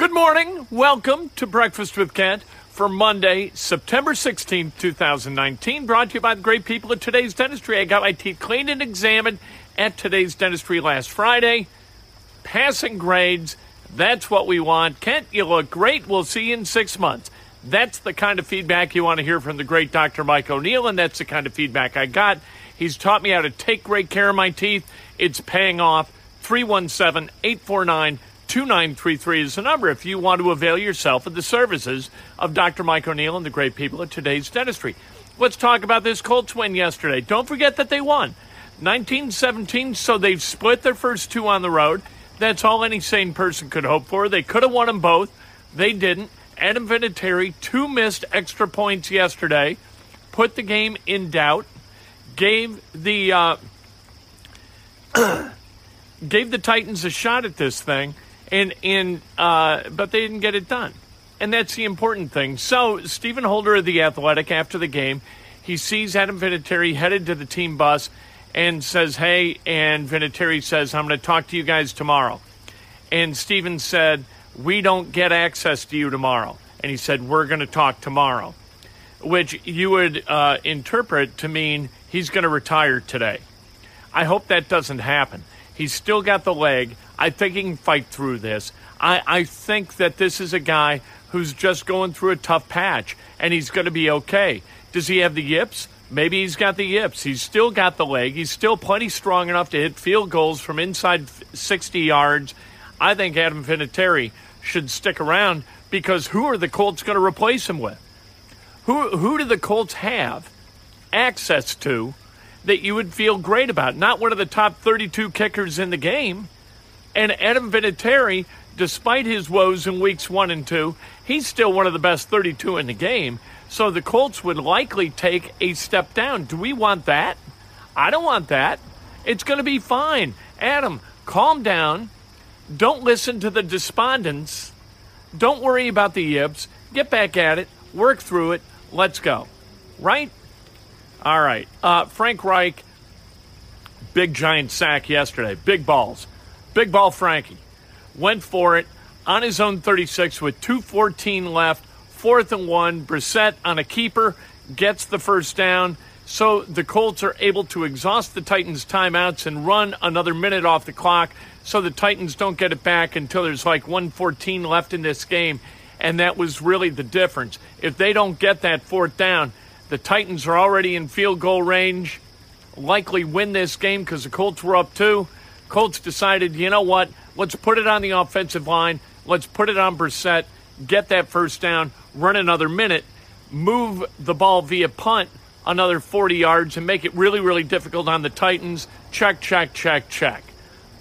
Good morning. Welcome to Breakfast with Kent for Monday, September 16, 2019. Brought to you by the great people at today's dentistry. I got my teeth cleaned and examined at today's dentistry last Friday. Passing grades. That's what we want. Kent, you look great. We'll see you in six months. That's the kind of feedback you want to hear from the great Dr. Mike O'Neill, and that's the kind of feedback I got. He's taught me how to take great care of my teeth. It's paying off. 317 849 2933 is the number if you want to avail yourself of the services of Dr. Mike O'Neill and the great people at today's dentistry. Let's talk about this Colts win yesterday. Don't forget that they won 1917, so they've split their first two on the road. That's all any sane person could hope for. They could have won them both. They didn't. Adam Vinatieri, two missed extra points yesterday, put the game in doubt, gave the uh, gave the Titans a shot at this thing and and uh, but they didn't get it done, and that's the important thing. So Stephen Holder of the Athletic after the game, he sees Adam Vinatieri headed to the team bus, and says, "Hey," and Vinatieri says, "I'm going to talk to you guys tomorrow," and Stephen said, "We don't get access to you tomorrow," and he said, "We're going to talk tomorrow," which you would uh, interpret to mean he's going to retire today. I hope that doesn't happen. He's still got the leg. I think he can fight through this. I, I think that this is a guy who's just going through a tough patch and he's going to be okay. Does he have the yips? Maybe he's got the yips. He's still got the leg. He's still plenty strong enough to hit field goals from inside 60 yards. I think Adam Vinatieri should stick around because who are the Colts going to replace him with? Who, who do the Colts have access to that you would feel great about. Not one of the top 32 kickers in the game. And Adam Vinatieri, despite his woes in weeks one and two, he's still one of the best 32 in the game. So the Colts would likely take a step down. Do we want that? I don't want that. It's going to be fine. Adam, calm down. Don't listen to the despondents. Don't worry about the yips. Get back at it. Work through it. Let's go. Right? All right. Uh, Frank Reich, big giant sack yesterday. Big balls. Big ball Frankie. Went for it on his own 36 with 2.14 left. Fourth and one. Brissett on a keeper gets the first down. So the Colts are able to exhaust the Titans' timeouts and run another minute off the clock so the Titans don't get it back until there's like 114 left in this game. And that was really the difference. If they don't get that fourth down, the Titans are already in field goal range, likely win this game because the Colts were up two. Colts decided, you know what? Let's put it on the offensive line. Let's put it on Brissett, get that first down, run another minute, move the ball via punt another 40 yards, and make it really, really difficult on the Titans. Check, check, check, check.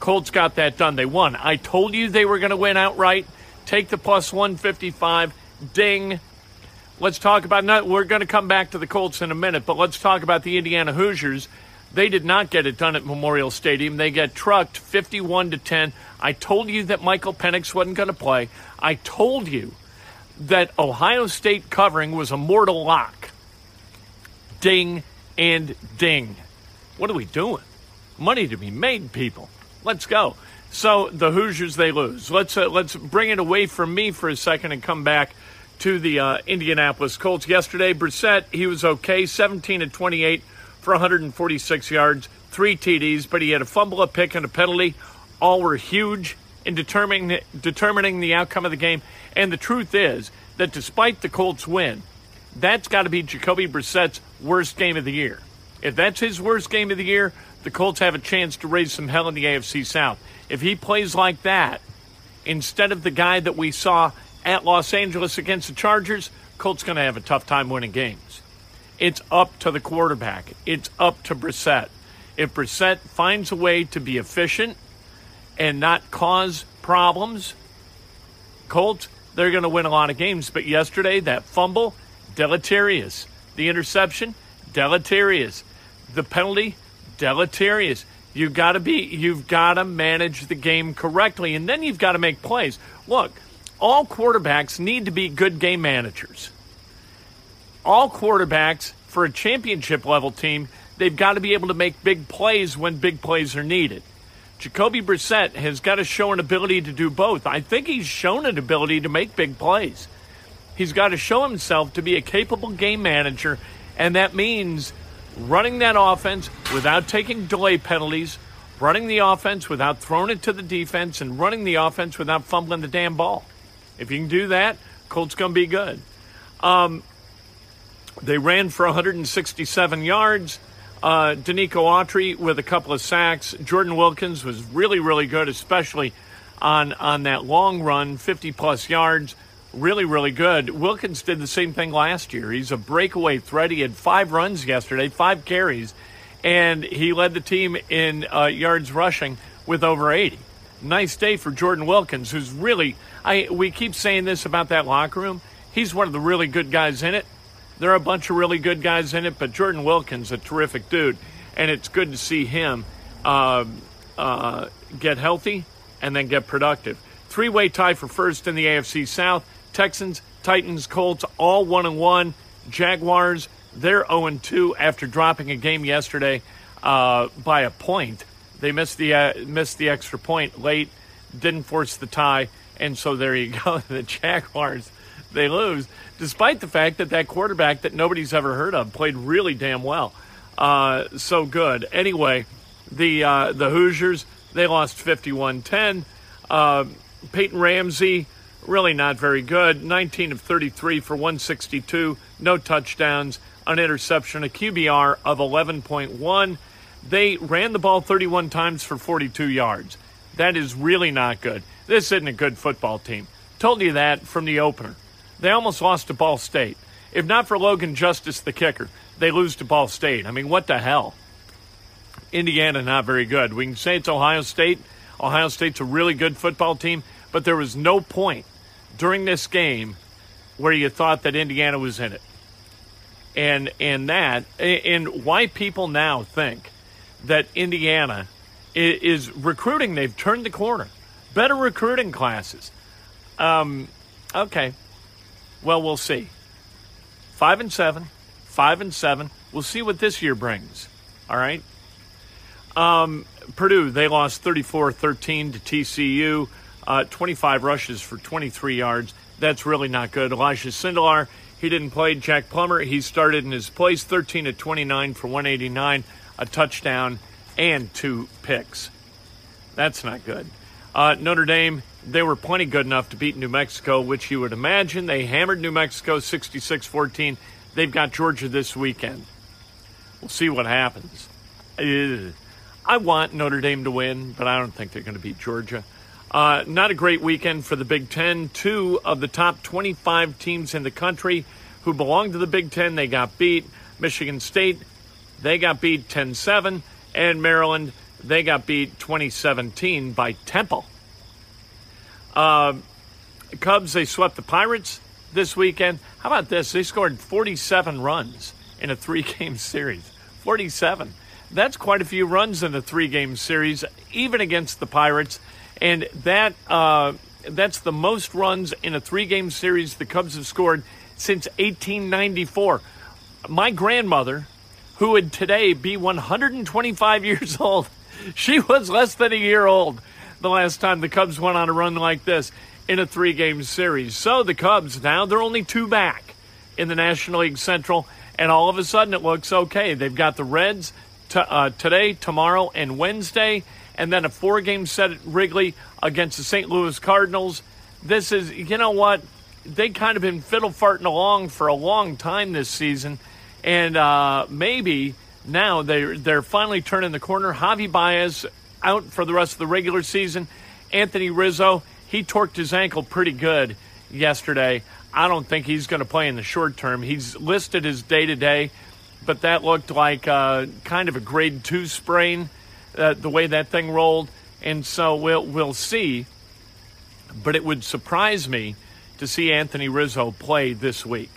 Colts got that done. They won. I told you they were going to win outright. Take the plus 155. Ding. Let's talk about not. We're going to come back to the Colts in a minute, but let's talk about the Indiana Hoosiers. They did not get it done at Memorial Stadium. They get trucked 51 to 10. I told you that Michael Penix wasn't going to play. I told you that Ohio State covering was a mortal lock. Ding and ding. What are we doing? Money to be made, people. Let's go. So the Hoosiers they lose. Let's uh, let's bring it away from me for a second and come back to the uh, Indianapolis Colts yesterday. Brissett, he was okay, 17 and 28 for 146 yards, three TDs, but he had a fumble, a pick, and a penalty. All were huge in determining determining the outcome of the game. And the truth is that despite the Colts win, that's got to be Jacoby Brissett's worst game of the year. If that's his worst game of the year, the Colts have a chance to raise some hell in the AFC South. If he plays like that, instead of the guy that we saw at Los Angeles against the Chargers, Colts going to have a tough time winning games. It's up to the quarterback. It's up to Brissett. If Brissett finds a way to be efficient and not cause problems, Colts, they're going to win a lot of games. But yesterday, that fumble, deleterious. The interception, deleterious. The penalty, deleterious. You've got to be, you've got to manage the game correctly, and then you've got to make plays. Look, all quarterbacks need to be good game managers. All quarterbacks for a championship level team, they've got to be able to make big plays when big plays are needed. Jacoby Brissett has got to show an ability to do both. I think he's shown an ability to make big plays. He's got to show himself to be a capable game manager, and that means running that offense without taking delay penalties, running the offense without throwing it to the defense, and running the offense without fumbling the damn ball. If you can do that, Colts going to be good. Um, they ran for 167 yards. Uh, Denico Autry with a couple of sacks. Jordan Wilkins was really, really good, especially on on that long run, 50 plus yards. Really, really good. Wilkins did the same thing last year. He's a breakaway threat. He had five runs yesterday, five carries, and he led the team in uh, yards rushing with over 80. Nice day for Jordan Wilkins, who's really. I we keep saying this about that locker room. He's one of the really good guys in it. There are a bunch of really good guys in it, but Jordan Wilkins, a terrific dude, and it's good to see him uh, uh, get healthy and then get productive. Three way tie for first in the AFC South. Texans, Titans, Colts, all one and one. Jaguars, they're 0 and 2 after dropping a game yesterday uh, by a point. They missed the uh, missed the extra point late, didn't force the tie, and so there you go. the Jaguars they lose, despite the fact that that quarterback that nobody's ever heard of played really damn well. Uh, so good. Anyway, the uh, the Hoosiers they lost 51-10. Uh, Peyton Ramsey really not very good. 19 of 33 for 162, no touchdowns, an interception, a QBR of 11.1. They ran the ball 31 times for 42 yards. That is really not good. This isn't a good football team. Told you that from the opener. They almost lost to Ball State. If not for Logan Justice, the kicker, they lose to Ball State. I mean, what the hell? Indiana, not very good. We can say it's Ohio State. Ohio State's a really good football team, but there was no point during this game where you thought that Indiana was in it. And and that and why people now think that Indiana is recruiting they've turned the corner. Better recruiting classes. Um, okay, well, we'll see. Five and seven, five and seven. We'll see what this year brings. All right. Um, Purdue, they lost 34 13 to TCU, uh, 25 rushes for 23 yards. That's really not good. Elijah Sindelar, he didn't play. Jack Plummer, he started in his place, 13 to 29 for 189, a touchdown, and two picks. That's not good. Uh, Notre Dame, they were plenty good enough to beat New Mexico, which you would imagine. They hammered New Mexico 66 14. They've got Georgia this weekend. We'll see what happens. I want Notre Dame to win, but I don't think they're going to beat Georgia. Uh, not a great weekend for the Big Ten. Two of the top 25 teams in the country who belong to the Big Ten, they got beat. Michigan State, they got beat 10 7. And Maryland, they got beat 2017 by Temple. Uh, Cubs, they swept the Pirates this weekend. How about this? They scored 47 runs in a three game series. 47. That's quite a few runs in a three game series, even against the Pirates. And that uh, that's the most runs in a three game series the Cubs have scored since 1894. My grandmother, who would today be 125 years old, she was less than a year old the last time the Cubs went on a run like this in a three game series. So the Cubs now, they're only two back in the National League Central, and all of a sudden it looks okay. They've got the Reds t- uh, today, tomorrow, and Wednesday, and then a four game set at Wrigley against the St. Louis Cardinals. This is, you know what? They kind of been fiddle farting along for a long time this season, and uh, maybe now they're, they're finally turning the corner. Javi Baez out for the rest of the regular season. Anthony Rizzo, he torqued his ankle pretty good yesterday. I don't think he's going to play in the short term. He's listed as day to day, but that looked like uh, kind of a grade two sprain, uh, the way that thing rolled. And so we'll, we'll see. But it would surprise me to see Anthony Rizzo play this week.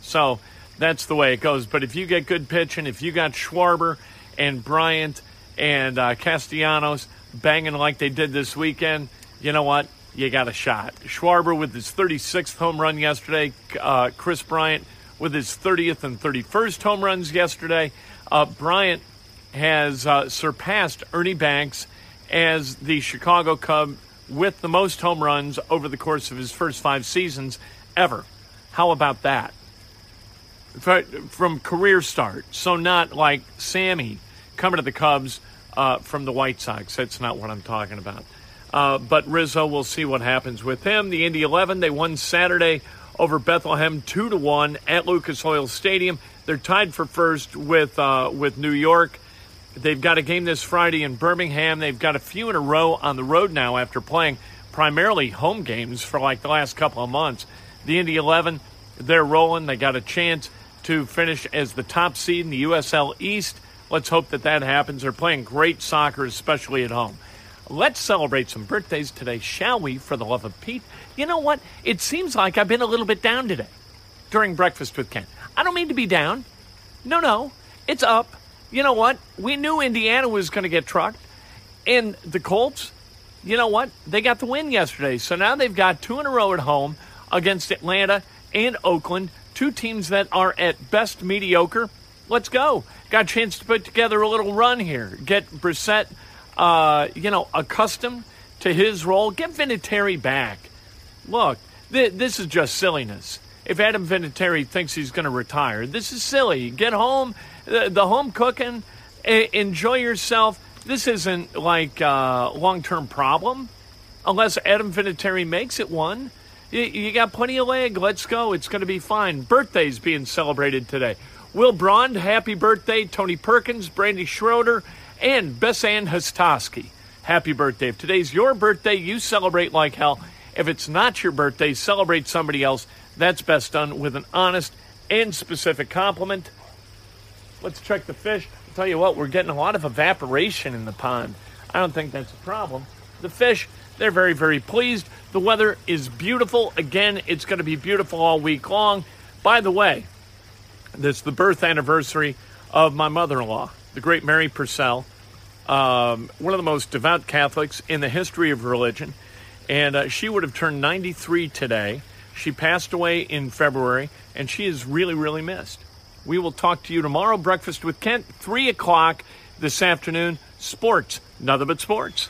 So that's the way it goes. But if you get good pitching, if you got Schwarber and Bryant and uh, Castellanos banging like they did this weekend, you know what? You got a shot. Schwarber with his 36th home run yesterday. Uh, Kris Bryant with his 30th and 31st home runs yesterday. Uh, Bryant has uh, surpassed Ernie Banks as the Chicago Cub with the most home runs over the course of his first five seasons ever. How about that? From career start. So, not like Sammy coming to the Cubs uh, from the White Sox. That's not what I'm talking about. Uh, but Rizzo, we'll see what happens with him. The Indy 11, they won Saturday over Bethlehem 2 to 1 at Lucas Oil Stadium. They're tied for first with, uh, with New York. They've got a game this Friday in Birmingham. They've got a few in a row on the road now after playing primarily home games for like the last couple of months. The Indy 11, they're rolling. They got a chance to finish as the top seed in the USL East. Let's hope that that happens. They're playing great soccer, especially at home. Let's celebrate some birthdays today, shall we, for the love of Pete? You know what? It seems like I've been a little bit down today during Breakfast with Ken. I don't mean to be down. No, no. It's up you know what? We knew Indiana was going to get trucked. And the Colts, you know what? They got the win yesterday. So now they've got two in a row at home against Atlanta and Oakland, two teams that are at best mediocre. Let's go. Got a chance to put together a little run here. Get Brissett, uh, you know, accustomed to his role. Get Vinatieri back. Look, th- this is just silliness. If Adam Vinatieri thinks he's going to retire, this is silly. Get home the, the home cooking, enjoy yourself. This isn't like a long term problem unless Adam Vinatieri makes it one. You, you, got plenty of leg. Let's go. It's going to be fine. Birthdays being celebrated today. Will Braun, happy birthday. Tony Perkins, Brandy Schroeder, and Besan Hostowski. Happy birthday. If today's your birthday, you celebrate like hell. If it's not your birthday, celebrate somebody else. That's best done with an honest and specific compliment. Let's check the fish. I'll tell you what, we're getting a lot of evaporation in the pond. I don't think that's a problem. The fish, they're very, very pleased. The weather is beautiful. Again, it's going to be beautiful all week long. By the way, this is the birth anniversary of my mother in law, the great Mary Purcell, um, one of the most devout Catholics in the history of religion. And uh, she would have turned 93 today. She passed away in February, and she is really, really missed. We will talk to you tomorrow. Breakfast with Kent, 3 o'clock this afternoon. Sports, nothing but sports.